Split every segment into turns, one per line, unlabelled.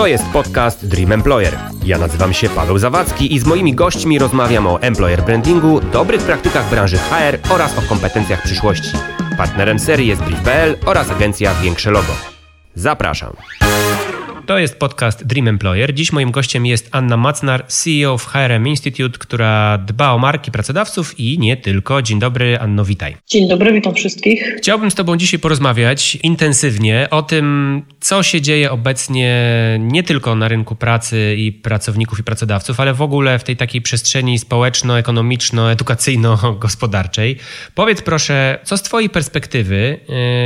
To jest podcast Dream Employer. Ja nazywam się Paweł Zawadzki i z moimi gośćmi rozmawiam o employer brandingu, dobrych praktykach branży HR oraz o kompetencjach przyszłości. Partnerem serii jest Brief.pl oraz agencja Większe Logo. Zapraszam. To jest podcast Dream Employer. Dziś moim gościem jest Anna Macnar, CEO w HRM Institute, która dba o marki pracodawców i nie tylko. Dzień dobry, Anno, witaj.
Dzień dobry, witam wszystkich.
Chciałbym z Tobą dzisiaj porozmawiać intensywnie o tym, co się dzieje obecnie nie tylko na rynku pracy i pracowników i pracodawców, ale w ogóle w tej takiej przestrzeni społeczno-ekonomiczno-edukacyjno-gospodarczej. Powiedz proszę, co z Twojej perspektywy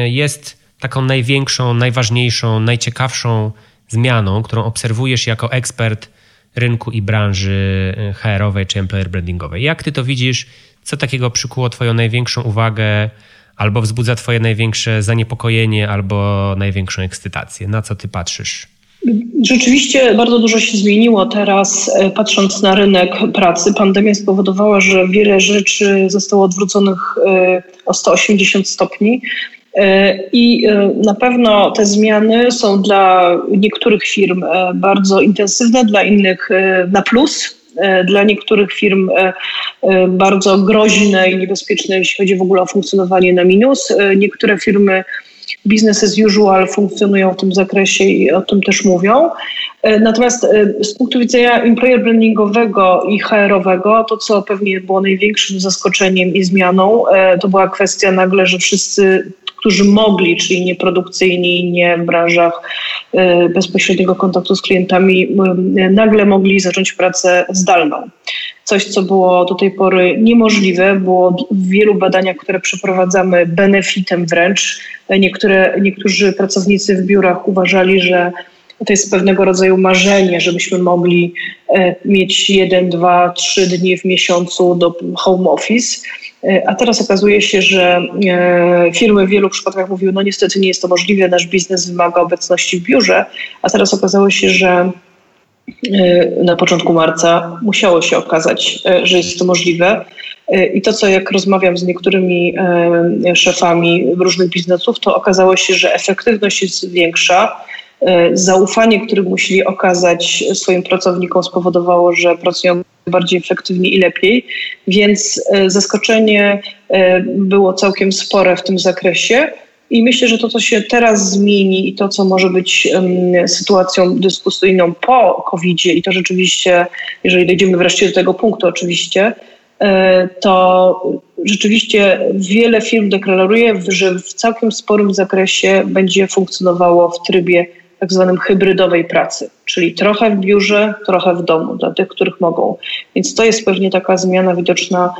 y, jest taką największą, najważniejszą, najciekawszą zmianą, którą obserwujesz jako ekspert rynku i branży y, HR-owej czy employer brandingowej. Jak ty to widzisz? Co takiego przykuło twoją największą uwagę albo wzbudza twoje największe zaniepokojenie albo największą ekscytację? Na co ty patrzysz?
Rzeczywiście bardzo dużo się zmieniło teraz, e, patrząc na rynek pracy. Pandemia spowodowała, że wiele rzeczy zostało odwróconych e, o 180 stopni. E, I e, na pewno te zmiany są dla niektórych firm e, bardzo intensywne, dla innych na plus. Dla niektórych firm bardzo groźne i niebezpieczne, jeśli chodzi w ogóle o funkcjonowanie na minus. Niektóre firmy business as usual funkcjonują w tym zakresie i o tym też mówią. Natomiast z punktu widzenia employer brandingowego i HR-owego, to co pewnie było największym zaskoczeniem i zmianą, to była kwestia nagle, że wszyscy którzy mogli, czyli nieprodukcyjni, nie w branżach y, bezpośredniego kontaktu z klientami, y, nagle mogli zacząć pracę zdalną. Coś, co było do tej pory niemożliwe, było w wielu badaniach, które przeprowadzamy, benefitem wręcz. Niektóre, niektórzy pracownicy w biurach uważali, że to jest pewnego rodzaju marzenie, żebyśmy mogli e, mieć jeden, dwa, trzy dni w miesiącu do home office. E, a teraz okazuje się, że e, firmy w wielu przypadkach mówiły, no niestety nie jest to możliwe, nasz biznes wymaga obecności w biurze, a teraz okazało się, że na początku marca musiało się okazać, że jest to możliwe. I to, co jak rozmawiam z niektórymi szefami różnych biznesów, to okazało się, że efektywność jest większa, E, zaufanie, które musieli okazać swoim pracownikom, spowodowało, że pracują bardziej efektywnie i lepiej, więc e, zaskoczenie e, było całkiem spore w tym zakresie. I myślę, że to, co się teraz zmieni i to, co może być um, sytuacją dyskusyjną po covid i to rzeczywiście, jeżeli dojdziemy wreszcie do tego punktu, oczywiście, to rzeczywiście wiele firm deklaruje, że w całkiem sporym zakresie będzie funkcjonowało w trybie tak zwanym hybrydowej pracy, czyli trochę w biurze, trochę w domu dla tych, których mogą. Więc to jest pewnie taka zmiana widoczna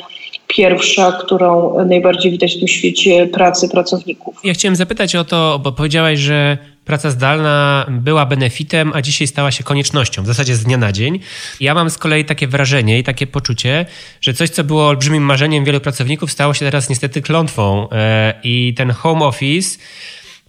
pierwsza, którą najbardziej widać w tym świecie pracy pracowników.
Ja chciałem zapytać o to, bo powiedziałaś, że praca zdalna była benefitem, a dzisiaj stała się koniecznością, w zasadzie z dnia na dzień. Ja mam z kolei takie wrażenie i takie poczucie, że coś, co było olbrzymim marzeniem wielu pracowników, stało się teraz niestety klątwą. E, I ten home office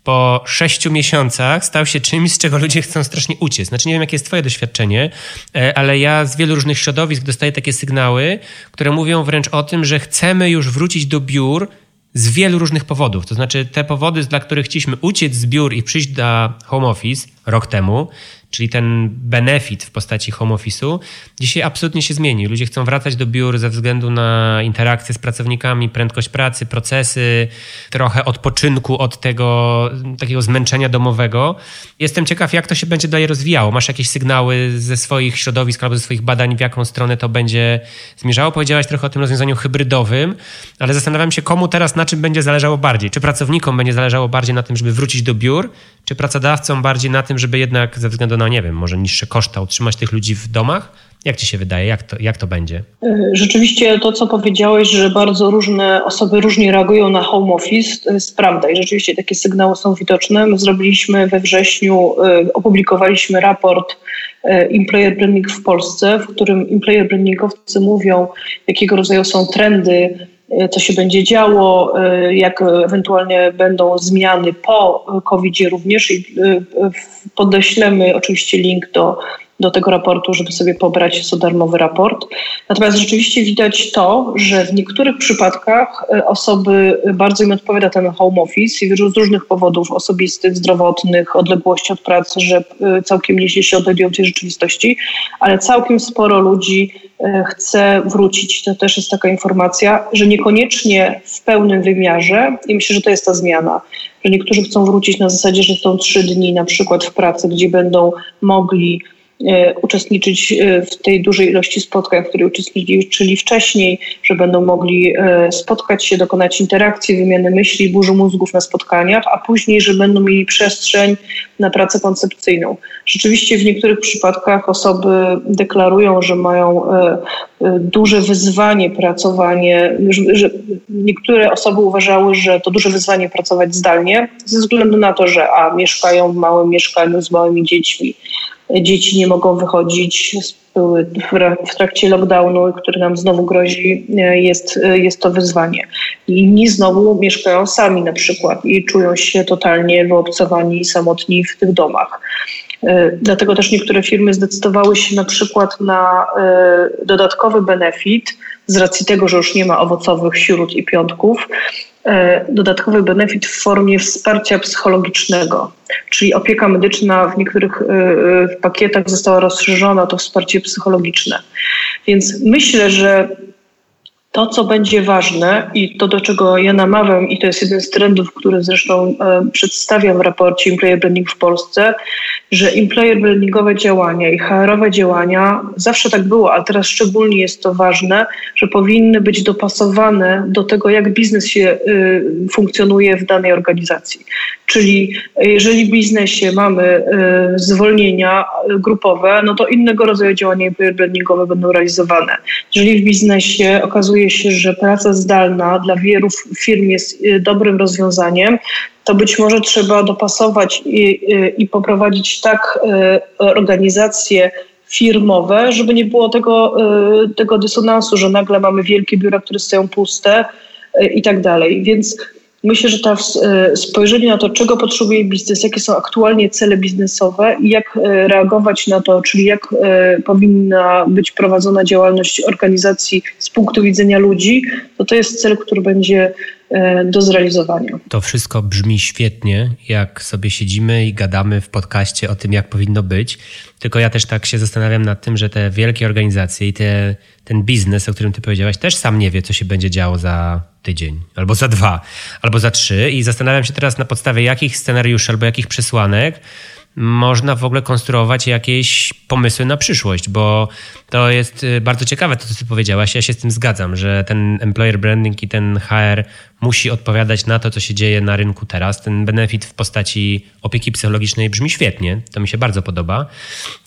po sześciu miesiącach stał się czymś, z czego ludzie chcą strasznie uciec. Znaczy, nie wiem, jakie jest Twoje doświadczenie, e, ale ja z wielu różnych środowisk dostaję takie sygnały, które mówią wręcz o tym, że chcemy już wrócić do biur z wielu różnych powodów. To znaczy, te powody, dla których chcieliśmy uciec z biur i przyjść do home office rok temu, czyli ten benefit w postaci home office'u, dzisiaj absolutnie się zmieni. Ludzie chcą wracać do biur ze względu na interakcje z pracownikami, prędkość pracy, procesy, trochę odpoczynku od tego takiego zmęczenia domowego. Jestem ciekaw, jak to się będzie dalej rozwijało. Masz jakieś sygnały ze swoich środowisk albo ze swoich badań, w jaką stronę to będzie zmierzało? Powiedziałaś trochę o tym rozwiązaniu hybrydowym, ale zastanawiam się, komu teraz na czym będzie zależało bardziej. Czy pracownikom będzie zależało bardziej na tym, żeby wrócić do biur, czy pracodawcom bardziej na tym, żeby jednak ze względu na, nie wiem, może niższe koszta utrzymać tych ludzi w domach? Jak ci się wydaje, jak to, jak to będzie?
E, rzeczywiście to, co powiedziałeś, że bardzo różne osoby różnie reagują na home office, to jest prawda i rzeczywiście takie sygnały są widoczne. My zrobiliśmy we wrześniu, e, opublikowaliśmy raport e, Employer Branding w Polsce, w którym employer brandingowcy mówią, jakiego rodzaju są trendy co się będzie działo, e, jak ewentualnie będą zmiany po covid również i e, podeślemy oczywiście link do do tego raportu, żeby sobie pobrać co darmowy raport. Natomiast rzeczywiście widać to, że w niektórych przypadkach e, osoby, bardzo im odpowiada ten home office i z różnych powodów osobistych, zdrowotnych, odległości od pracy, że e, całkiem nieźle się odnajdują w tej rzeczywistości, ale całkiem sporo ludzi e, chce wrócić. To też jest taka informacja, że niekoniecznie w pełnym wymiarze i myślę, że to jest ta zmiana, że niektórzy chcą wrócić na zasadzie, że są trzy dni na przykład w pracy, gdzie będą mogli E, uczestniczyć e, w tej dużej ilości spotkań, w której uczestniczyli wcześniej, że będą mogli e, spotkać się, dokonać interakcji, wymiany myśli, burzy mózgów na spotkaniach, a później, że będą mieli przestrzeń na pracę koncepcyjną. Rzeczywiście w niektórych przypadkach osoby deklarują, że mają duże wyzwanie pracowanie, że niektóre osoby uważały, że to duże wyzwanie pracować zdalnie ze względu na to, że a mieszkają w małym mieszkaniu z małymi dziećmi, dzieci nie mogą wychodzić, w trakcie lockdownu, który nam znowu grozi, e, jest, e, jest to wyzwanie. Inni znowu mieszkają sami na przykład i czują się totalnie wyobcowani i samotni w tych domach. E, dlatego też niektóre firmy zdecydowały się na przykład na dodatkowy benefit z racji tego, że już nie ma owocowych śród i piątków, dodatkowy benefit w formie wsparcia psychologicznego, czyli opieka medyczna w niektórych e, e, pakietach została rozszerzona to wsparcie psychologiczne. Więc myślę, że to, co będzie ważne i to, do czego ja namawiam, i to jest jeden z trendów, który zresztą e, przedstawiam w raporcie Employer Branding w Polsce, że employer brandingowe działania i HR-owe działania, zawsze tak było, ale teraz szczególnie jest to ważne, że powinny być dopasowane do tego, jak biznes się y, funkcjonuje w danej organizacji. Czyli jeżeli w biznesie mamy y, zwolnienia grupowe, no to innego rodzaju działania employer będą realizowane. Jeżeli w biznesie okazuje się, że praca zdalna dla wielu firm jest y, dobrym rozwiązaniem, to być może trzeba dopasować i, y, i poprowadzić tak organizacje firmowe, żeby nie było tego, tego dysonansu, że nagle mamy wielkie biura, które stoją puste i tak dalej. Więc Myślę, że to e, spojrzenie na to, czego potrzebuje biznes, jakie są aktualnie cele biznesowe i jak e, reagować na to, czyli jak e, powinna być prowadzona działalność organizacji z punktu widzenia ludzi, to to jest cel, który będzie do zrealizowania.
To wszystko brzmi świetnie, jak sobie siedzimy i gadamy w podcaście o tym, jak powinno być. Tylko ja też tak się zastanawiam nad tym, że te wielkie organizacje i te, ten biznes, o którym ty powiedziałaś, też sam nie wie, co się będzie działo za tydzień, albo za dwa, albo za trzy. I zastanawiam się teraz na podstawie jakich scenariuszy albo jakich przesłanek można w ogóle konstruować jakieś pomysły na przyszłość, bo to jest y, bardzo ciekawe to, co ty powiedziałaś. Ja się z tym zgadzam, że ten employer branding i ten HR musi odpowiadać na to, co się dzieje na rynku teraz. Ten benefit w postaci opieki psychologicznej brzmi świetnie, to mi się bardzo podoba.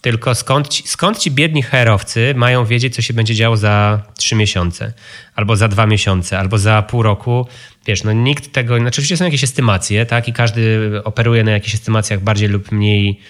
Tylko skąd ci, skąd ci biedni HR-owcy mają wiedzieć, co się będzie działo za trzy miesiące, albo za dwa miesiące, albo za pół roku? Wiesz, no nikt tego, znaczy oczywiście są jakieś estymacje, tak, i każdy operuje na jakichś estymacjach bardziej lub mniej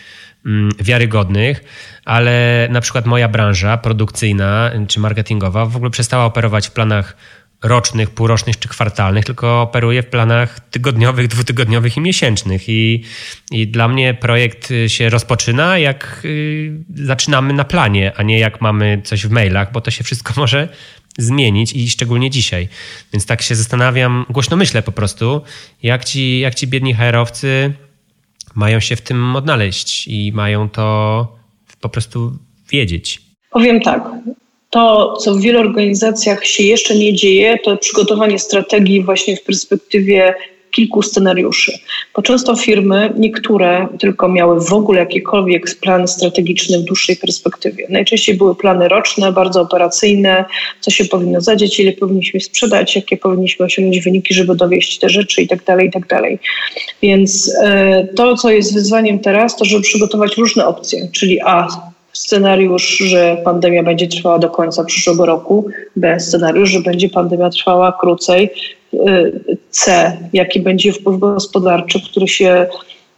mm, wiarygodnych, ale na przykład moja branża produkcyjna czy marketingowa w ogóle przestała operować w planach rocznych, półrocznych czy kwartalnych, tylko operuje w planach tygodniowych, dwutygodniowych i miesięcznych. I, i dla mnie projekt się rozpoczyna, jak y, zaczynamy na planie, a nie jak mamy coś w mailach, bo to się wszystko może zmienić i szczególnie dzisiaj. Więc tak się zastanawiam, głośno myślę po prostu, jak ci, jak ci biedni HR-owcy mają się w tym odnaleźć i mają to po prostu wiedzieć.
Powiem tak. To, co w wielu organizacjach się jeszcze nie dzieje, to przygotowanie strategii właśnie w perspektywie kilku scenariuszy. Bo często firmy, niektóre tylko miały w ogóle jakiekolwiek plany strategiczne w dłuższej perspektywie. Najczęściej były plany roczne, bardzo operacyjne, co się powinno zadzieć, ile powinniśmy sprzedać, jakie powinniśmy osiągnąć wyniki, żeby dowieść te rzeczy i tak dalej, i tak dalej. Więc e, to, co jest wyzwaniem teraz, to żeby przygotować różne opcje, czyli a scenariusz, że pandemia będzie trwała do końca przyszłego roku, B scenariusz, że będzie pandemia trwała krócej, C, jaki będzie wpływ gospodarczy, który się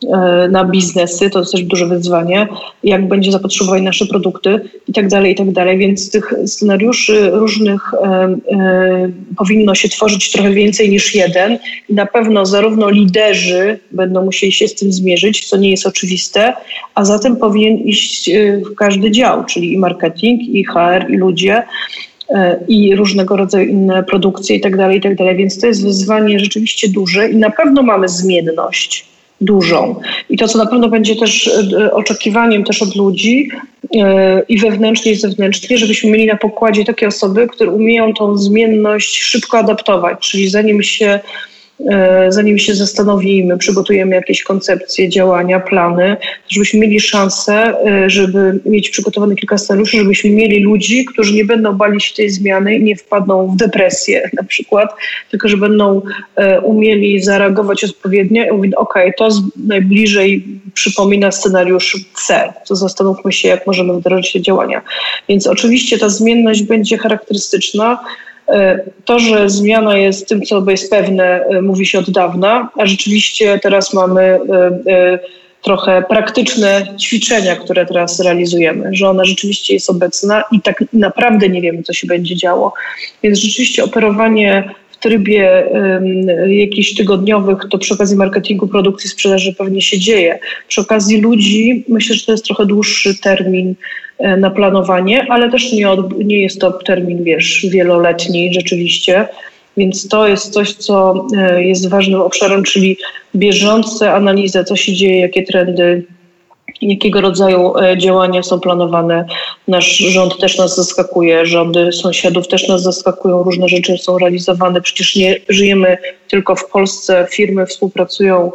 E, na biznesy, to jest też duże wyzwanie, jak będzie zapotrzebowanie nasze produkty i tak dalej, i tak dalej. Więc tych scenariuszy różnych e, e, powinno się tworzyć trochę więcej niż jeden. I na pewno zarówno liderzy będą musieli się z tym zmierzyć, co nie jest oczywiste, a zatem powinien iść w każdy dział, czyli i marketing, i HR, i ludzie i różnego rodzaju inne produkcje i tak dalej, i tak. Więc to jest wyzwanie rzeczywiście duże i na pewno mamy zmienność dużą. I to, co na pewno będzie też e, oczekiwaniem też od ludzi e, i wewnętrznie, i zewnętrznie, żebyśmy mieli na pokładzie takie osoby, które umieją tą zmienność szybko adaptować, czyli zanim się zanim się zastanowimy, przygotujemy jakieś koncepcje, działania, plany, żebyśmy mieli szansę, e, żeby mieć przygotowane kilka scenariuszy, żebyśmy mieli ludzi, którzy nie będą bali się tej zmiany i nie wpadną w depresję na przykład, tylko że będą e, umieli zareagować odpowiednio i mówić, ok, to najbliżej przypomina scenariusz C, to zastanówmy się, jak możemy wdrożyć te działania. Więc oczywiście ta zmienność będzie charakterystyczna, E, to, że zmiana jest tym, co jest pewne, e, mówi się od dawna, a rzeczywiście teraz mamy e, trochę praktyczne ćwiczenia, które teraz realizujemy, że ona rzeczywiście jest obecna i tak naprawdę nie wiemy, co się będzie działo. Więc rzeczywiście operowanie trybie jakichś tygodniowych, to przy okazji marketingu, produkcji, sprzedaży pewnie się dzieje. Przy okazji ludzi, myślę, że to jest trochę dłuższy termin E, na planowanie, ale też nie, od, nie jest to termin, wiesz, wieloletni rzeczywiście. Więc to jest coś, co e, jest ważnym obszarem, czyli bieżące analizy, co się dzieje, jakie trendy, jakiego rodzaju e, działania są planowane. Nasz rząd też nas zaskakuje, rządy sąsiadów też nas zaskakują, różne rzeczy są realizowane. Przecież nie żyjemy tylko w Polsce, firmy współpracują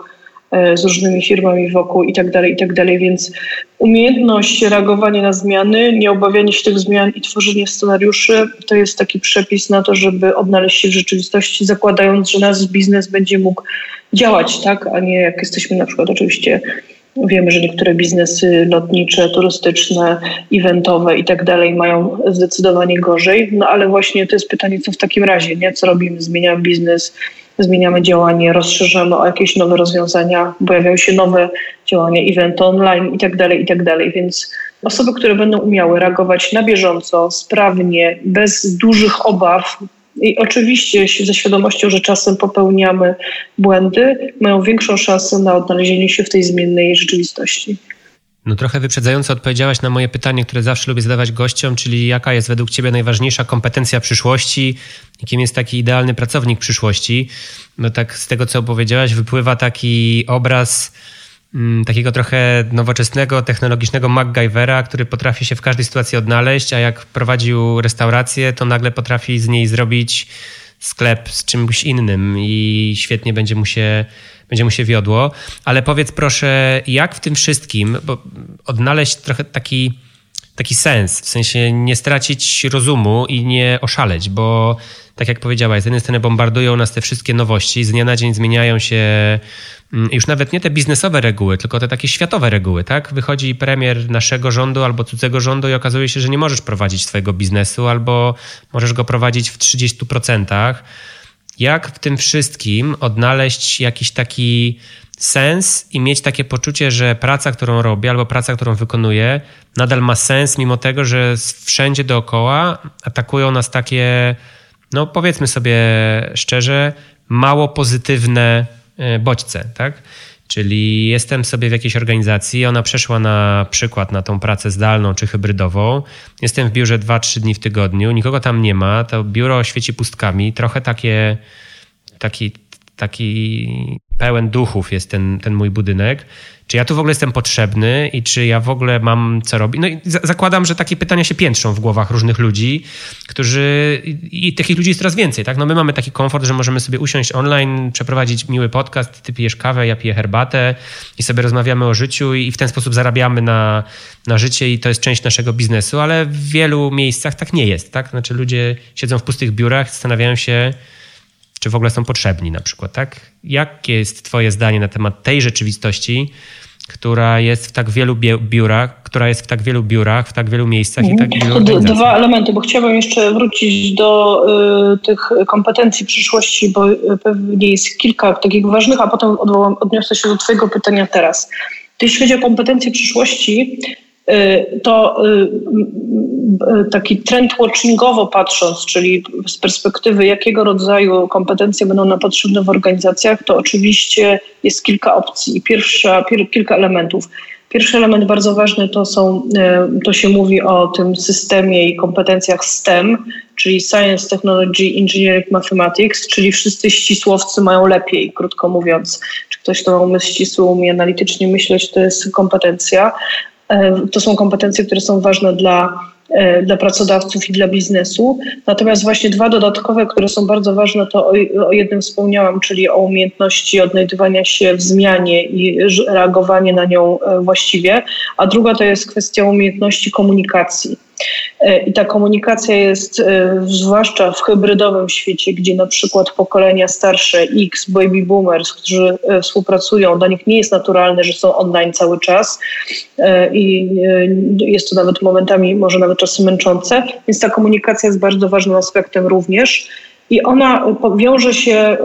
E, z różnymi firmami wokół i tak dalej, i tak dalej. Więc umiejętność reagowania na zmiany, nie obawianie się tych zmian i tworzenie scenariuszy to jest taki przepis na to, żeby odnaleźć się w rzeczywistości, zakładając, że nasz biznes będzie mógł działać, tak, a nie jak jesteśmy na przykład oczywiście Wiemy, że niektóre biznesy lotnicze, turystyczne, eventowe i tak dalej mają zdecydowanie gorzej, no ale właśnie to jest pytanie, co w takim razie, nie? Co robimy? Zmieniamy biznes, zmieniamy działanie, rozszerzamy o jakieś nowe rozwiązania, pojawiają się nowe działania, eventy online i tak dalej, i tak dalej. Więc osoby, które będą umiały reagować na bieżąco, sprawnie, bez dużych obaw, i oczywiście ze świadomością, że czasem popełniamy błędy, mają większą szansę na odnalezienie się w tej zmiennej rzeczywistości.
No trochę wyprzedzająco odpowiedziałaś na moje pytanie, które zawsze lubię zadawać gościom, czyli jaka jest według Ciebie najważniejsza kompetencja przyszłości i kim jest taki idealny pracownik przyszłości? No tak z tego, co opowiedziałaś, wypływa taki obraz takiego trochę nowoczesnego, technologicznego MacGyvera, który potrafi się w każdej sytuacji odnaleźć, a jak prowadził restaurację, to nagle potrafi z niej zrobić sklep z czymś innym i świetnie będzie mu się będzie mu się wiodło. Ale powiedz proszę, jak w tym wszystkim bo odnaleźć trochę taki, taki sens, w sensie nie stracić rozumu i nie oszaleć, bo tak jak powiedziałaś, z jednej strony bombardują nas te wszystkie nowości, z dnia na dzień zmieniają się mm, już nawet nie te biznesowe reguły, tylko te takie światowe reguły, tak? Wychodzi premier naszego rządu albo cudzego rządu i okazuje się, że nie możesz prowadzić swojego biznesu albo możesz go prowadzić w 30%. Jak w tym wszystkim odnaleźć jakiś taki sens i mieć takie poczucie, że praca, którą robię, albo praca, którą wykonuję, nadal ma sens, mimo tego, że wszędzie dookoła atakują nas takie, no powiedzmy sobie szczerze, mało pozytywne e, bodźce, tak? Czyli jestem sobie w jakiejś organizacji, ona przeszła na przykład na tą pracę zdalną czy hybrydową. Jestem w biurze 2-3 dni w tygodniu, nikogo tam nie ma, to biuro świeci pustkami, trochę takie, taki, taki pełen duchów jest ten, ten mój budynek czy ja tu w ogóle jestem potrzebny i czy ja w ogóle mam co robić. No i zakładam, że takie pytania się piętrzą w głowach różnych ludzi, którzy i takich ludzi jest coraz więcej, tak? No my mamy taki komfort, że możemy sobie usiąść online, przeprowadzić miły podcast, ty pijesz kawę, ja piję herbatę i sobie rozmawiamy o życiu i w ten sposób zarabiamy na, na życie i to jest część naszego biznesu, ale w wielu miejscach tak nie jest, tak? Znaczy ludzie siedzą w pustych biurach, zastanawiają się, czy w ogóle są potrzebni na przykład, tak? Jakie jest twoje zdanie na temat tej rzeczywistości, która jest w tak wielu biurach, która jest w tak wielu biurach, w tak wielu miejscach i tak wielu
Dwa elementy, bo chciałabym jeszcze wrócić do y, tych kompetencji przyszłości, bo y, pewnie jest kilka takich ważnych, a potem odwołam, odniosę się do Twojego pytania teraz. Jeśli chodzi o kompetencje przyszłości, to y, y, taki trend watchingowo patrząc, czyli z perspektywy jakiego rodzaju kompetencje będą nam potrzebne w organizacjach, to oczywiście jest kilka opcji i pierwsza, pier, kilka elementów. Pierwszy element bardzo ważny to są, to się mówi o tym systemie i kompetencjach STEM, czyli Science, Technology, Engineering, Mathematics, czyli wszyscy ścisłowcy mają lepiej, krótko mówiąc. Czy ktoś, kto ma umysł ścisły, umie analitycznie myśleć, to jest kompetencja. To są kompetencje, które są ważne dla, e, dla pracodawców i dla biznesu. Natomiast właśnie dwa dodatkowe, które są bardzo ważne, to o, o jednym wspomniałam, czyli o umiejętności odnajdywania się w zmianie i reagowanie na nią e, właściwie, a druga to jest kwestia umiejętności komunikacji. E, I ta komunikacja jest, e, zwłaszcza w hybrydowym świecie, gdzie na przykład pokolenia starsze X, baby boomers, którzy e, współpracują, dla nich nie jest naturalne, że są online cały czas i jest to nawet momentami, może nawet czasem męczące, więc ta komunikacja jest bardzo ważnym aspektem również. I ona wiąże się,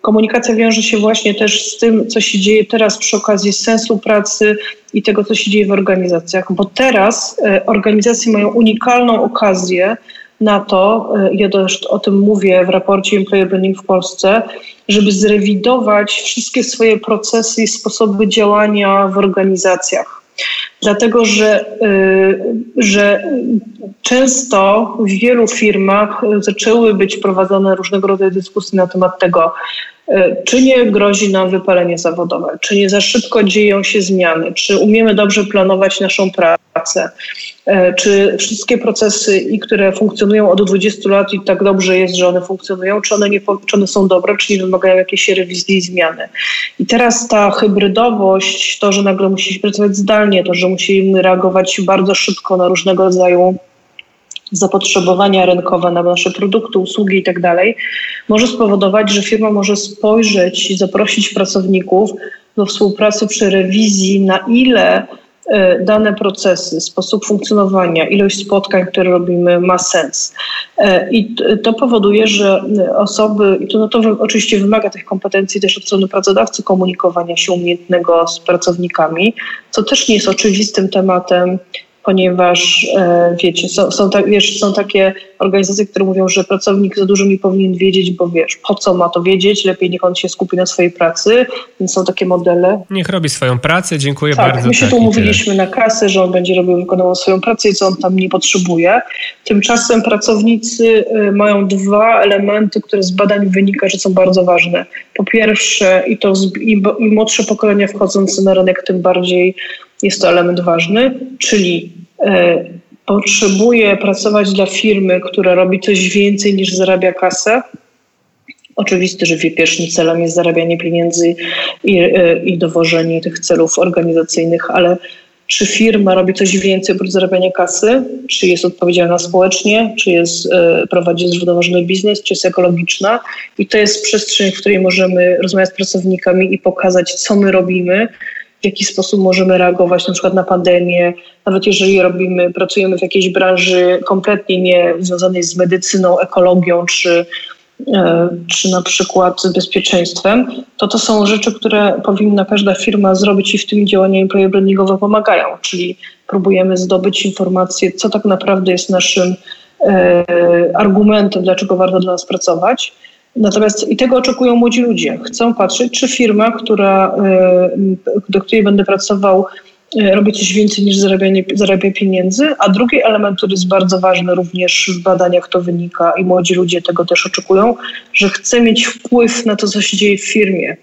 komunikacja wiąże się właśnie też z tym, co się dzieje teraz przy okazji sensu pracy, i tego, co się dzieje w organizacjach, bo teraz e, organizacje mają unikalną okazję na to, e, ja też o tym mówię w raporcie Employer Branding w Polsce, żeby zrewidować wszystkie swoje procesy i sposoby działania w organizacjach. Dlatego, że, e, że często w wielu firmach zaczęły być prowadzone różnego rodzaju dyskusje na temat tego, czy nie grozi nam wypalenie zawodowe, czy nie za szybko dzieją się zmiany, czy umiemy dobrze planować naszą pracę, e, czy wszystkie procesy, które funkcjonują od 20 lat i tak dobrze jest, że one funkcjonują, czy one, nie, czy one są dobre, czy nie wymagają jakiejś rewizji i zmiany. I teraz ta hybrydowość, to, że nagle musimy pracować zdalnie, to, że musimy reagować bardzo szybko na różnego rodzaju zapotrzebowania rynkowe na nasze produkty, usługi i tak może spowodować, że firma może spojrzeć i zaprosić pracowników do współpracy przy rewizji, na ile e, dane procesy, sposób funkcjonowania, ilość spotkań, które robimy, ma sens. E, I to powoduje, że osoby, i to, no to oczywiście wymaga tych kompetencji też od strony pracodawcy komunikowania się umiejętnego z pracownikami, co też nie jest oczywistym tematem ponieważ e, wiecie, są, są, ta, wiesz, są takie organizacje, które mówią, że pracownik za dużo nie powinien wiedzieć, bo wiesz, po co ma to wiedzieć, lepiej niech on się skupi na swojej pracy, więc są takie modele.
Niech robi swoją pracę, dziękuję
tak,
bardzo.
My się tak, tu umówiliśmy na kasę, że on będzie robił, wykonywał swoją pracę i co on tam nie potrzebuje. Tymczasem pracownicy y, mają dwa elementy, które z badań wynika, że są bardzo ważne. Po pierwsze, i to z, i, i młodsze pokolenia wchodzące na rynek, tym bardziej jest to element ważny, czyli e, potrzebuje pracować dla firmy, która robi coś więcej niż zarabia kasę. Oczywiste, że pierwszym celem jest zarabianie pieniędzy i, e, i dowożenie tych celów organizacyjnych, ale czy firma robi coś więcej oprócz zarabiania kasy, czy jest odpowiedzialna społecznie, czy jest, e, prowadzi zrównoważony biznes, czy jest ekologiczna. I to jest przestrzeń, w której możemy rozmawiać z pracownikami i pokazać, co my robimy, w jaki sposób możemy reagować na przykład na pandemię, nawet jeżeli robimy, pracujemy w jakiejś branży kompletnie nie związanej z medycyną, ekologią czy, e, czy na przykład z bezpieczeństwem, to to są rzeczy, które powinna każda firma zrobić i w tym działania employer brandingowe pomagają, czyli próbujemy zdobyć informacje, co tak naprawdę jest naszym e, argumentem, dlaczego warto dla nas pracować Natomiast i tego oczekują młodzi ludzie. Chcą patrzeć, czy firma, która, e, do której będę pracował, e, robi coś więcej niż zarabianie, zarabia pieniędzy. A drugi element, który jest bardzo ważny również w badaniach to wynika i młodzi ludzie tego też oczekują, że chce mieć wpływ na to, co się dzieje w firmie.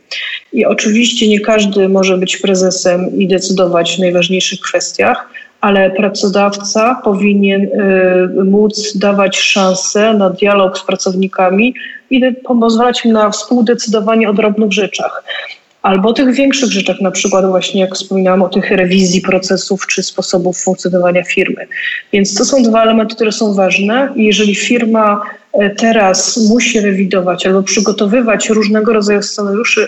I oczywiście nie każdy może być prezesem i decydować w najważniejszych kwestiach, ale pracodawca powinien y, móc dawać szansę na dialog z pracownikami i pozwalać im na współdecydowanie o drobnych rzeczach. Albo tych większych rzeczach, na przykład właśnie jak wspominałam o tych rewizji procesów czy sposobów funkcjonowania firmy. Więc to są dwa elementy, które są ważne i jeżeli firma teraz musi rewidować albo przygotowywać różnego rodzaju scenariusze,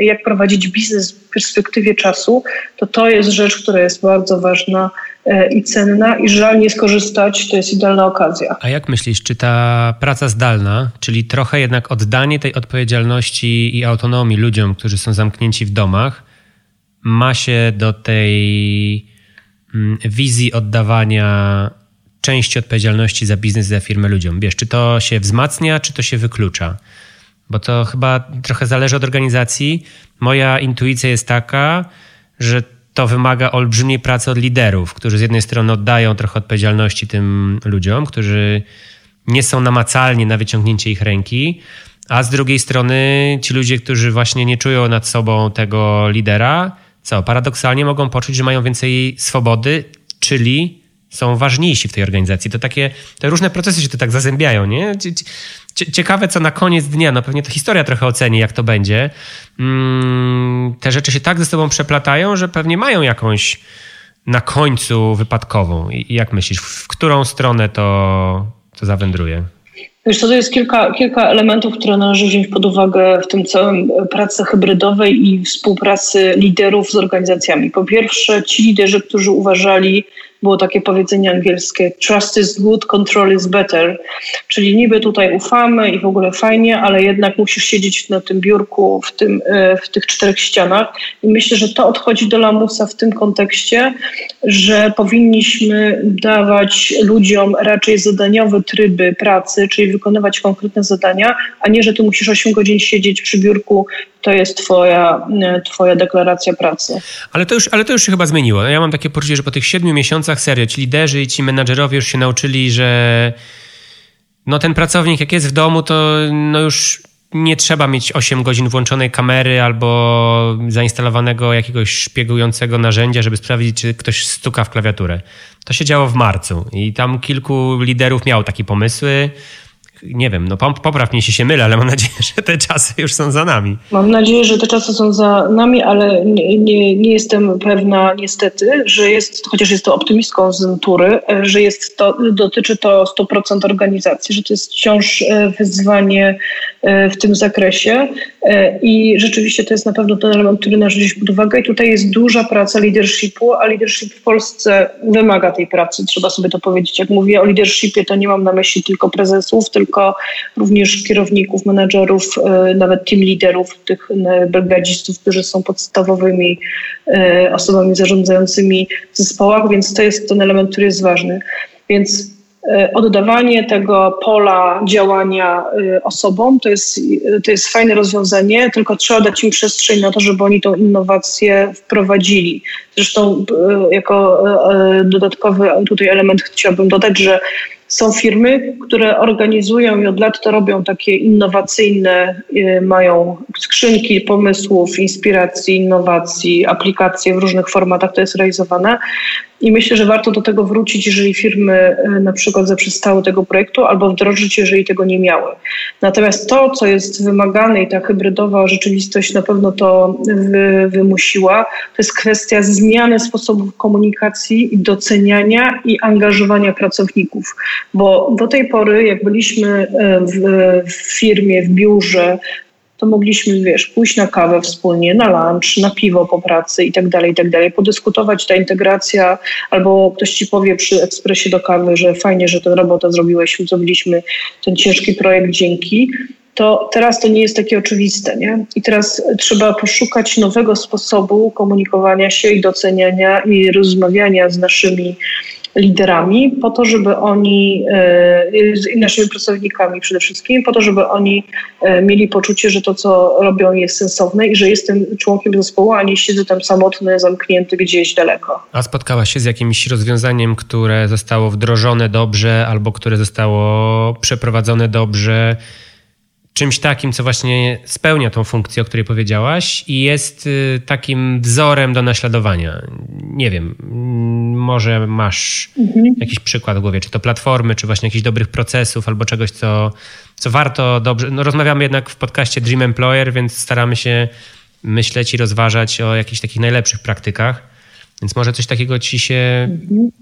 jak prowadzić biznes w perspektywie czasu, to to jest rzecz, która jest bardzo ważna e, i cenna i żal nie skorzystać, to jest idealna okazja.
A jak myślisz, czy ta praca zdalna, czyli trochę jednak oddanie tej odpowiedzialności i autonomii ludziom, którzy są zamknięci w domach, ma się do tej mm, wizji oddawania części odpowiedzialności za biznes, za firmę ludziom. Wiesz, czy to się wzmacnia, czy to się wyklucza? Bo to chyba trochę zależy od organizacji. Moja intuicja jest taka, że to wymaga olbrzymiej pracy od liderów, którzy z jednej strony oddają trochę odpowiedzialności tym ludziom, którzy nie są namacalni na wyciągnięcie ich ręki, a z drugiej strony ci ludzie, którzy właśnie nie czują nad sobą tego lidera, co paradoksalnie mogą poczuć, że mają więcej swobody, czyli są ważniejsi w tej organizacji. To takie, te różne procesy się to tak zazębiają, nie? Ciekawe, co na koniec dnia, no pewnie to historia trochę oceni, jak to będzie. Mm, te rzeczy się tak ze sobą przeplatają, że pewnie mają jakąś na końcu wypadkową. I jak myślisz, w którą stronę to, to zawędruje?
Wiesz, to jest kilka, kilka elementów, które należy wziąć pod uwagę w tym całym pracy hybrydowej i współpracy liderów z organizacjami. Po pierwsze, ci liderzy, którzy uważali, było takie powiedzenie angielskie trust is good, control is better, czyli niby tutaj ufamy i w ogóle fajnie, ale jednak musisz siedzieć na tym biurku, w, tym, e, w tych czterech ścianach. I myślę, że to odchodzi do lamusa w tym kontekście, że powinniśmy dawać ludziom raczej zadaniowe tryby pracy, czyli wykonywać konkretne zadania, a nie, że ty musisz 8 godzin siedzieć przy biurku to jest twoja, e, twoja deklaracja pracy.
Ale to, już, ale to już się chyba zmieniło. Ja mam takie poczucie, że po tych siedmiu miesiącach serio ci liderzy i ci menadżerowie już się nauczyli, że no ten pracownik jak jest w domu, to no już nie trzeba mieć 8 godzin włączonej kamery albo zainstalowanego jakiegoś szpiegującego narzędzia, żeby sprawdzić, czy ktoś stuka w klawiaturę. To się działo w marcu i tam kilku liderów miało takie pomysły nie wiem, no popraw mnie, jeśli się mylę, ale mam nadzieję, że te czasy już są za nami.
Mam nadzieję, że te czasy są za nami, ale nie, nie, nie jestem pewna niestety, że jest, chociaż jest to optymistką z natury, że jest to, dotyczy to 100% organizacji, że to jest wciąż e, wyzwanie e, w tym zakresie e, i rzeczywiście to jest na pewno ten element, który należy wziąć pod uwagę i tutaj jest duża praca leadershipu, a leadership w Polsce wymaga tej pracy, trzeba sobie to powiedzieć. Jak mówię o leadershipie, to nie mam na myśli tylko prezesów, tylko tylko również kierowników, menedżerów, e, nawet team liderów, tych e, belgadzistów, którzy są podstawowymi e, osobami zarządzającymi w zespołach, więc to jest ten element, który jest ważny. Więc oddawanie tego pola działania osobom to jest, to jest fajne rozwiązanie, tylko trzeba dać im przestrzeń na to, żeby oni tą innowację wprowadzili. Zresztą jako dodatkowy tutaj element chciałabym dodać, że są firmy, które organizują i od lat to robią takie innowacyjne, y, mają skrzynki pomysłów, inspiracji, innowacji, aplikacje w różnych formatach, to jest realizowane. I myślę, że warto do tego wrócić, jeżeli firmy y, na przykład zaprzestały tego projektu, albo wdrożyć, jeżeli tego nie miały. Natomiast to, co jest wymagane i ta hybrydowa rzeczywistość na pewno to wy, wymusiła, to jest kwestia zmiany sposobów komunikacji, doceniania i angażowania pracowników bo do tej pory, jak byliśmy e, w, w firmie, w biurze, to mogliśmy, wiesz, pójść na kawę wspólnie, na lunch, na piwo po pracy i tak dalej, i tak dalej, podyskutować ta integracja, albo ktoś ci powie przy ekspresie do kawy, że fajnie, że tę robotę zrobiłeś, zrobiliśmy ten ciężki projekt dzięki, to teraz to nie jest takie oczywiste, nie? I teraz trzeba poszukać nowego sposobu komunikowania się i doceniania i rozmawiania z naszymi liderami, po to, żeby oni, e, z naszymi pracownikami przede wszystkim, po to, żeby oni e, mieli poczucie, że to, co robią, jest sensowne i że jestem członkiem zespołu, a nie siedzę tam samotny, zamknięty gdzieś daleko.
A spotkałaś się z jakimś rozwiązaniem, które zostało wdrożone dobrze albo które zostało przeprowadzone dobrze? Czymś takim, co właśnie spełnia tą funkcję, o której powiedziałaś i jest y, takim wzorem do naśladowania. Nie wiem, może masz mhm. jakiś przykład w głowie, czy to platformy, czy właśnie jakichś dobrych procesów, albo czegoś, co, co warto dobrze. No rozmawiamy jednak w podcaście Dream Employer, więc staramy się myśleć i rozważać o jakichś takich najlepszych praktykach. Więc może coś takiego ci się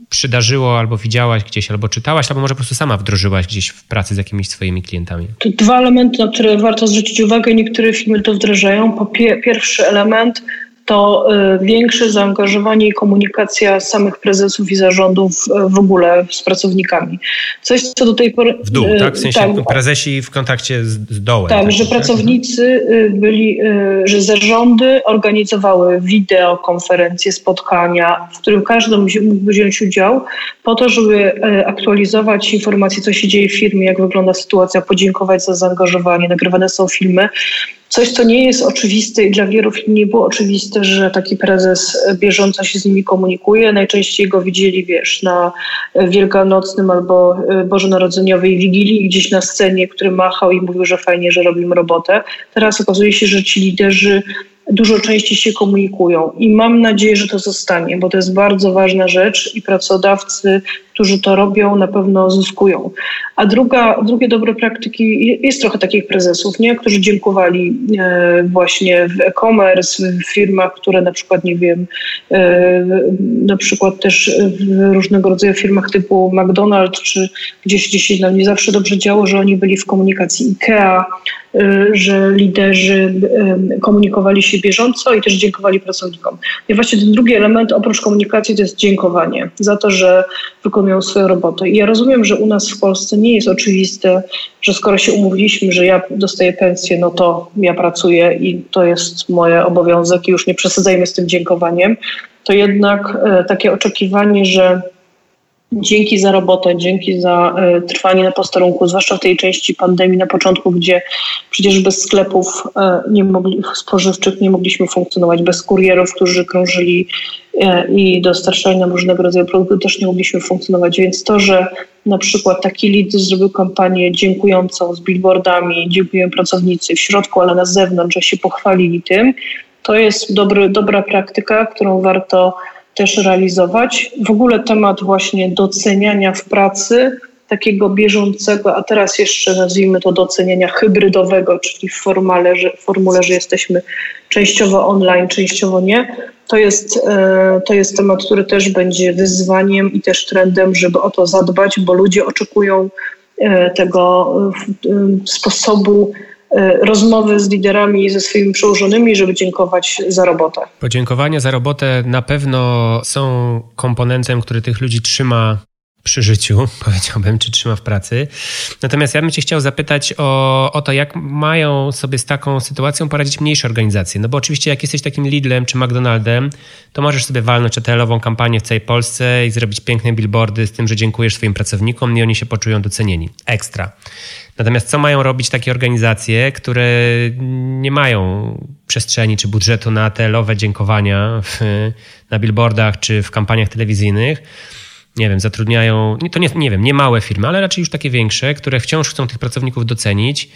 przydarzyło, albo widziałaś gdzieś, albo czytałaś, albo może po prostu sama wdrożyłaś gdzieś w pracy z jakimiś swoimi klientami.
To dwa elementy, na które warto zwrócić uwagę. Niektóre firmy to wdrażają. Po pie pierwszy element to y, większe zaangażowanie i komunikacja samych prezesów i zarządów y, w ogóle z pracownikami.
Coś, co do tej pory... W dół, y, tak? W sensie tak, prezesi w kontakcie z, z dołem.
Tak, tak że tak? pracownicy byli, że zarządy organizowały wideokonferencje, spotkania, w którym każdy mógł wziąć udział po to, żeby aktualizować informacje, co się dzieje w firmie, jak wygląda sytuacja, podziękować za zaangażowanie, nagrywane są filmy. Coś, co nie jest oczywiste i dla wielu nie było oczywiste, że taki prezes bieżąco się z nimi komunikuje. Najczęściej go widzieli, wiesz, na Wielkanocnym albo e, Bożonarodzeniowej Wigilii, gdzieś na scenie, który machał i mówił, że fajnie, że robimy robotę. Teraz okazuje się, że ci liderzy dużo częściej się komunikują i mam nadzieję, że to zostanie, bo to jest bardzo ważna rzecz i pracodawcy, którzy to robią, na pewno zyskują. A druga, drugie dobre praktyki, jest trochę takich prezesów, nie? którzy dziękowali e, właśnie w e-commerce, w firmach, które na przykład, nie wiem, e, na przykład też w różnego rodzaju firmach typu McDonald's, czy gdzieś, gdzieś nam nie zawsze dobrze działo, że oni byli w komunikacji IKEA, e, że liderzy komunikowali się bieżąco i też dziękowali pracownikom. I właśnie ten drugi element oprócz komunikacji to jest dziękowanie za to, że wykonują swoją robotę. I ja rozumiem, że u nas w Polsce nie jest oczywiste, że skoro się umówiliśmy, że ja dostaję pensję, no to ja pracuję i to jest mój obowiązek i już nie przesadzajmy z tym dziękowaniem, to jednak e, takie oczekiwanie, że dzięki za robotę, dzięki za e, trwanie na posterunku, zwłaszcza w tej części pandemii na początku, gdzie przecież bez sklepów e, nie mogli, spożywczych nie mogliśmy funkcjonować, bez kurierów, którzy krążyli e, i dostarczali nam różnego rodzaju produktów, też nie mogliśmy funkcjonować. Więc to, że na przykład taki lider zrobił kampanię dziękującą z billboardami, dziękuję pracownicy w środku, ale na zewnątrz, że się pochwalili tym, to jest dobry, dobra praktyka, którą warto też realizować. W ogóle temat właśnie doceniania w pracy, takiego bieżącego, a teraz jeszcze nazwijmy to doceniania hybrydowego, czyli w formule, że, formule, że jesteśmy częściowo online, częściowo nie. To jest, e, to jest temat, który też będzie wyzwaniem i też trendem, żeby o to zadbać, bo ludzie oczekują e, tego sposobu rozmowy z liderami i ze swoimi przełożonymi, żeby dziękować za robotę.
Podziękowania za robotę na pewno są komponentem, który tych ludzi trzyma przy życiu, powiedziałbym, czy trzyma w pracy. Natomiast ja bym Cię chciał zapytać o, o to, jak mają sobie z taką sytuacją poradzić mniejsze organizacje. No bo oczywiście, jak jesteś takim Lidlem czy McDonaldem, to możesz sobie walnąć retailową kampanię w całej Polsce i zrobić piękne billboardy z tym, że dziękujesz swoim pracownikom i oni się poczują docenieni. Ekstra. Natomiast co mają robić takie organizacje, które nie mają przestrzeni czy budżetu na te lowe dziękowania w, na billboardach czy w kampaniach telewizyjnych? Nie wiem, zatrudniają, to nie, nie wiem, nie małe firmy, ale raczej już takie większe, które wciąż chcą tych pracowników docenić,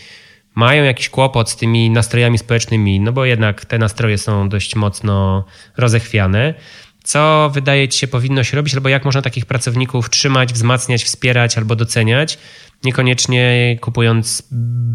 mają jakiś kłopot z tymi nastrojami społecznymi, no bo jednak te nastroje są dość mocno rozechwiane. Co wydaje Ci się powinno się robić, albo jak można takich pracowników trzymać, wzmacniać, wspierać albo doceniać, niekoniecznie kupując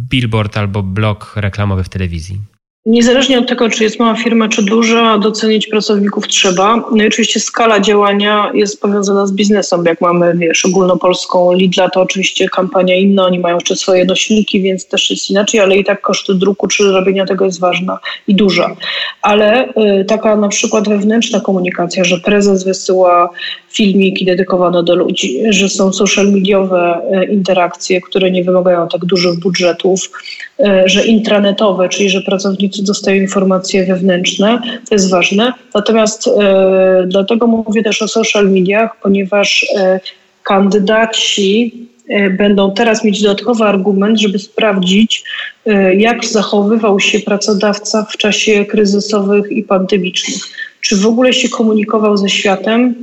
billboard albo blok reklamowy w telewizji.
Niezależnie od tego, czy jest mała firma, czy duża, docenić pracowników trzeba. No i oczywiście skala działania jest powiązana z biznesem. Jak mamy, wiesz, ogólnopolską Lidla, to oczywiście kampania inna, oni mają jeszcze swoje nośniki, więc też jest inaczej, ale i tak koszty druku czy robienia tego jest ważna i duża. Ale y, taka na przykład wewnętrzna komunikacja, że prezes wysyła filmiki dedykowane do ludzi, że są social mediowe y, interakcje, które nie wymagają tak dużych budżetów, y, że intranetowe, czyli że pracownicy dostają informacje wewnętrzne, to jest ważne. Natomiast e, dlatego mówię też o social mediach, ponieważ e, kandydaci e, będą teraz mieć dodatkowy argument, żeby sprawdzić, e, jak zachowywał się pracodawca w czasie kryzysowych i pandemicznych. Czy w ogóle się komunikował ze światem,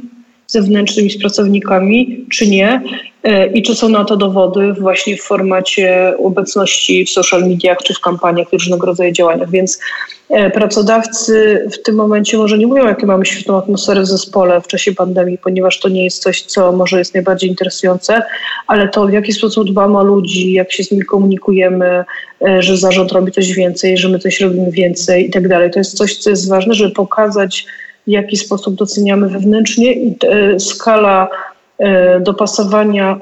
zewnętrznymi pracownikami, czy nie. E, I czy są na to dowody właśnie w formacie obecności w social mediach czy w kampaniach różnego rodzaju działaniach. Więc e, pracodawcy w tym momencie może nie mówią, jakie mamy świetną atmosferę w zespole w czasie pandemii, ponieważ to nie jest coś, co może jest najbardziej interesujące, ale to w jaki sposób dbamy o ludzi, jak się z nimi komunikujemy, e, że zarząd robi coś więcej, że my coś robimy więcej i tak dalej. To jest coś, co jest ważne, żeby pokazać w jaki sposób doceniamy wewnętrznie i skala E, dopasowania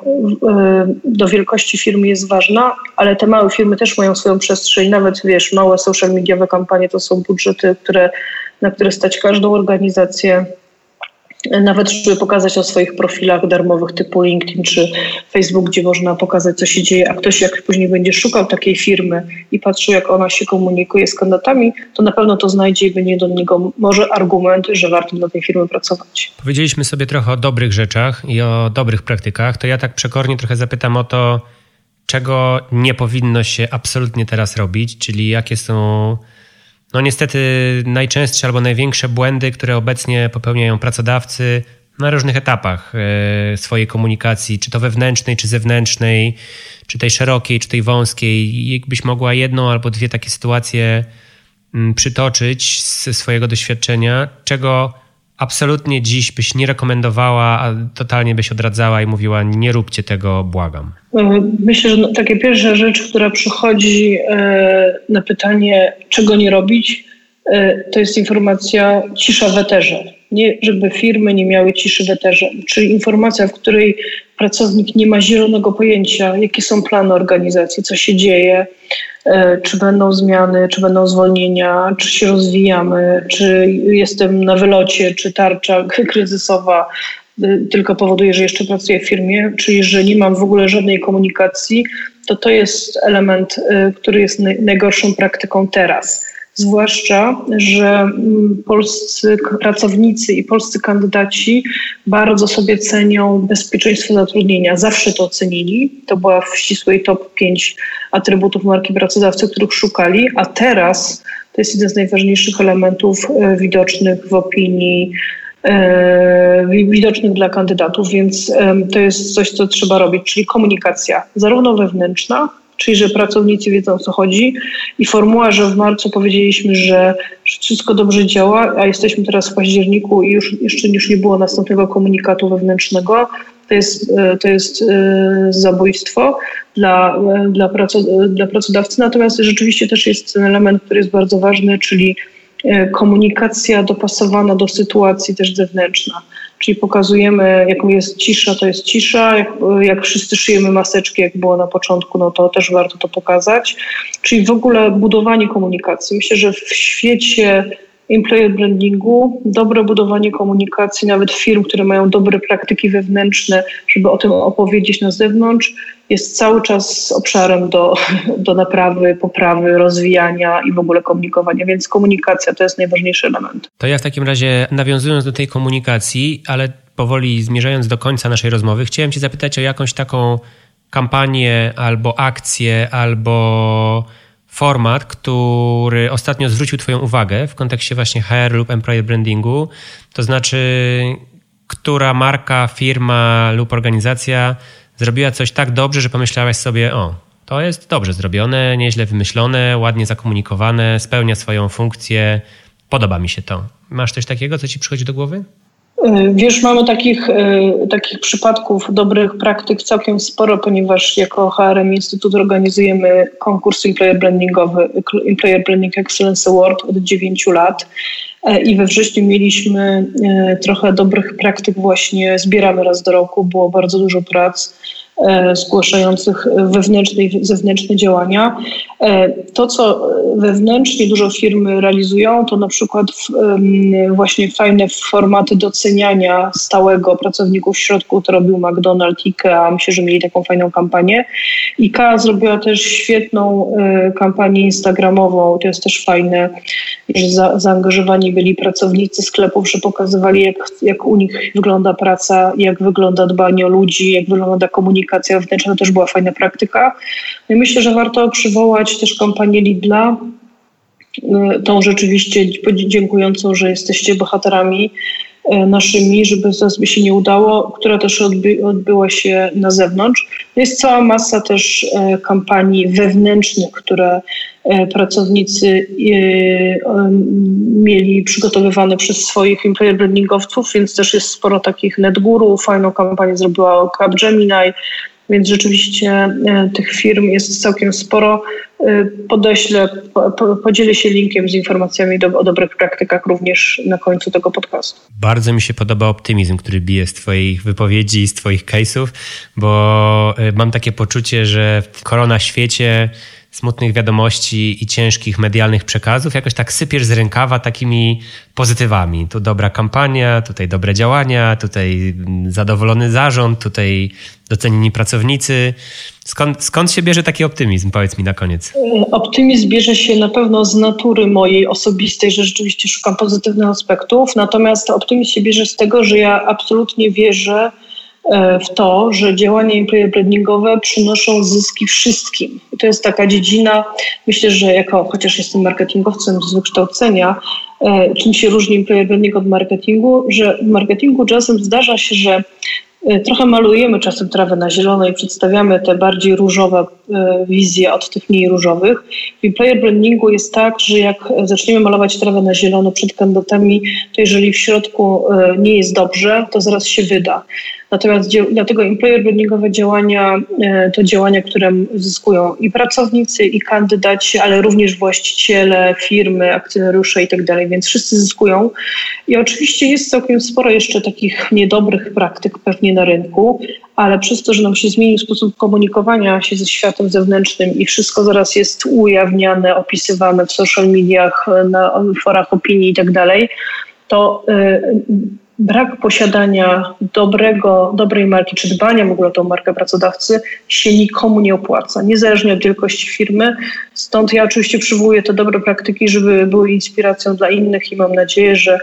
e, do wielkości firmy jest ważna, ale te małe firmy też mają swoją przestrzeń. Nawet wiesz, małe social mediowe kampanie to są budżety, które, na które stać każdą organizację nawet żeby pokazać o swoich profilach darmowych typu LinkedIn czy Facebook, gdzie można pokazać, co się dzieje, a ktoś jak później będzie szukał takiej firmy i patrzył, jak ona się komunikuje z kandydatami, to na pewno to znajdzie i będzie do niego może argument, że warto dla tej firmy pracować.
Powiedzieliśmy sobie trochę o dobrych rzeczach i o dobrych praktykach, to ja tak przekornie trochę zapytam o to, czego nie powinno się absolutnie teraz robić, czyli jakie są no niestety najczęstsze albo największe błędy, które obecnie popełniają pracodawcy na różnych etapach e, swojej komunikacji, czy to wewnętrznej, czy zewnętrznej, czy tej szerokiej, czy tej wąskiej. Jakbyś mogła jedną albo dwie takie sytuacje mm, przytoczyć ze swojego doświadczenia, czego absolutnie dziś byś nie rekomendowała, a totalnie byś odradzała i mówiła, nie róbcie tego, błagam?
E, myślę, że no, takie pierwsza rzecz, która przychodzi e, na pytanie, czego nie robić, e, to jest informacja cisza w eterze. Nie, żeby firmy nie miały ciszy w eterze, czyli informacja, w której pracownik nie ma zielonego pojęcia, jakie są plany organizacji, co się dzieje, czy będą zmiany, czy będą zwolnienia, czy się rozwijamy, czy jestem na wylocie, czy tarcza kryzysowa e, tylko powoduje, że jeszcze pracuję w firmie, czyli że nie mam w ogóle żadnej komunikacji, to to jest element, e, który jest najgorszą praktyką teraz. Zwłaszcza, że mm, polscy pracownicy i polscy kandydaci bardzo sobie cenią bezpieczeństwo zatrudnienia. Zawsze to cenili. To była w ścisłej top 5 atrybutów marki pracodawcy, których szukali, a teraz to jest jeden z najważniejszych elementów e, widocznych w opinii e, widocznych dla kandydatów, więc to jest coś, co trzeba robić, czyli komunikacja, zarówno wewnętrzna, czyli że pracownicy wiedzą o co chodzi i formuła, że w marcu powiedzieliśmy, że wszystko dobrze działa, a jesteśmy teraz w październiku i już jeszcze już nie było następnego komunikatu wewnętrznego, to jest, e, to jest e, zabójstwo dla, e, dla, dla pracodawcy. Natomiast rzeczywiście też jest ten element, który jest bardzo ważny, czyli komunikacja dopasowana do sytuacji też zewnętrzna. Czyli pokazujemy, jaką jest cisza, to jest cisza. Jak, jak wszyscy szyjemy maseczki, jak było na początku, no to też warto to pokazać. Czyli w ogóle budowanie komunikacji. Myślę, że w świecie employer brandingu, dobre budowanie komunikacji, nawet firm, które mają dobre praktyki wewnętrzne, żeby o tym opowiedzieć na zewnątrz, jest cały czas obszarem do, do naprawy, poprawy, rozwijania i w ogóle komunikowania, więc komunikacja to jest najważniejszy element.
To ja w takim razie nawiązując do tej komunikacji, ale powoli zmierzając do końca naszej rozmowy, chciałem Cię zapytać o jakąś taką kampanię albo akcję, albo format, który ostatnio zwrócił Twoją uwagę w kontekście właśnie HR lub employer brandingu, to znaczy, która marka, firma lub organizacja zrobiła coś tak dobrze, że pomyślałaś sobie, o, to jest dobrze zrobione, nieźle wymyślone, ładnie zakomunikowane, spełnia swoją funkcję, podoba mi się to. Masz coś takiego, co ci przychodzi do głowy?
E, wiesz, mamy takich, e, takich przypadków dobrych praktyk całkiem sporo, ponieważ jako HRM Instytut organizujemy konkurs employer brandingowy, Employer Branding Excellence Award od 9 lat e, i we wrześniu mieliśmy trochę dobrych praktyk właśnie, zbieramy raz do roku, było bardzo dużo prac. E, zgłaszających wewnętrzne i zewnętrzne działania. E, to, co wewnętrznie dużo firmy realizują, to na przykład właśnie fajne formaty doceniania stałego pracowników w środku, to robił McDonald's, IKEA, myślę, że mieli taką fajną kampanię. IKEA zrobiła też świetną e, kampanię instagramową, to jest też fajne, że za, zaangażowani byli pracownicy sklepów, że pokazywali, jak, jak u nich wygląda praca, jak wygląda dbanie o ludzi, jak wygląda komunikacja komunikacja wewnętrzna to też była fajna praktyka. No i myślę, że warto przywołać też kampanię Lidla, y, tą rzeczywiście dziękującą, że jesteście bohaterami naszymi, żeby by się nie udało, która też odby odbyła się na zewnątrz. Jest cała masa też y, kampanii wewnętrznych, które pracownicy mieli przygotowywane przez swoich employer brandingowców, więc też jest sporo takich NetGuru, fajną kampanię zrobiła Capgemini, Więc rzeczywiście tych firm jest całkiem sporo. Podeślę, podzielę się linkiem z informacjami do, o dobrych praktykach również na końcu tego podcastu.
Bardzo mi się podoba optymizm, który bije z Twoich wypowiedzi z Twoich case'ów, bo mam takie poczucie, że w korona świecie smutnych wiadomości i ciężkich medialnych przekazów, jakoś tak sypiesz z rękawa takimi pozytywami. Tu dobra kampania, tutaj dobre działania, tutaj zadowolony zarząd, tutaj docenieni pracownicy. Skąd, skąd się bierze taki optymizm? Powiedz mi na koniec.
Optymizm bierze się na pewno z natury mojej osobistej, że rzeczywiście szukam pozytywnych aspektów, natomiast optymizm się bierze z tego, że ja absolutnie wierzę, E, w to, że działania employer brandingowe przynoszą zyski wszystkim. I to jest taka dziedzina, myślę, że jako, chociaż jestem marketingowcem z wykształcenia, e, czym się różni employer branding od marketingu, że w marketingu czasem zdarza się, że e, trochę malujemy czasem trawę na zielono i przedstawiamy te bardziej różowe wizje od tych mniej różowych. W employer brandingu jest tak, że jak zaczniemy malować trawę na zielono przed kandydatami, to jeżeli w środku nie jest dobrze, to zaraz się wyda. Natomiast dlatego employer brandingowe działania e, to działania, które zyskują i pracownicy, i kandydaci, ale również właściciele, firmy, akcjonariusze i tak więc wszyscy zyskują. I oczywiście jest całkiem sporo jeszcze takich niedobrych praktyk pewnie na rynku, ale przez to, że nam się zmienił sposób komunikowania się ze światem zewnętrznym i wszystko zaraz jest ujawniane, opisywane w social mediach, na forach opinii i tak to e, brak posiadania dobrego, dobrej marki, czy dbania w ogóle o tą markę pracodawcy się nikomu nie opłaca, niezależnie od wielkości firmy. Stąd ja oczywiście przywołuję te dobre praktyki, żeby były inspiracją dla innych i mam nadzieję, że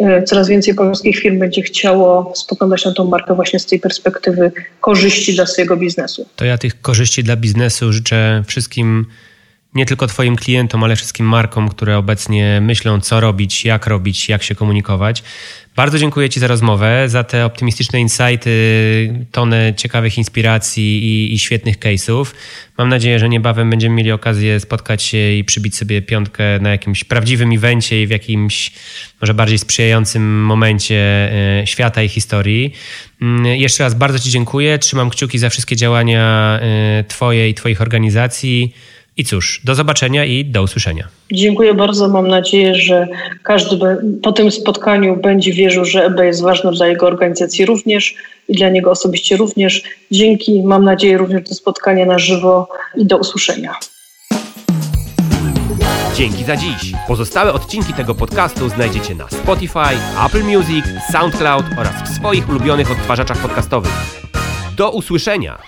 e, coraz więcej polskich firm będzie chciało spoglądać na tą markę właśnie z tej perspektywy korzyści dla swojego biznesu.
To ja tych korzyści dla biznesu życzę wszystkim nie tylko Twoim klientom, ale wszystkim markom, które obecnie myślą, co robić, jak robić, jak się komunikować. Bardzo dziękuję Ci za rozmowę, za te optymistyczne insighty, tonę ciekawych inspiracji i, i, świetnych case'ów. Mam nadzieję, że niebawem będziemy mieli okazję spotkać się i przybić sobie piątkę na jakimś prawdziwym evencie i w jakimś może bardziej sprzyjającym momencie e, świata i historii. Mm, jeszcze raz bardzo Ci dziękuję. Trzymam kciuki za wszystkie działania e, Twoje i Twoich organizacji. I cóż, do zobaczenia i do usłyszenia.
Dziękuję bardzo. Mam nadzieję, że każdy po tym spotkaniu będzie wierzył, że EB jest ważny dla jego organizacji również i dla niego osobiście również. Dzięki. Mam nadzieję również do spotkania na żywo i do usłyszenia.
Dzięki za dziś. Pozostałe odcinki tego podcastu znajdziecie na Spotify, Apple Music, SoundCloud oraz w swoich ulubionych odtwarzaczach podcastowych. Do usłyszenia!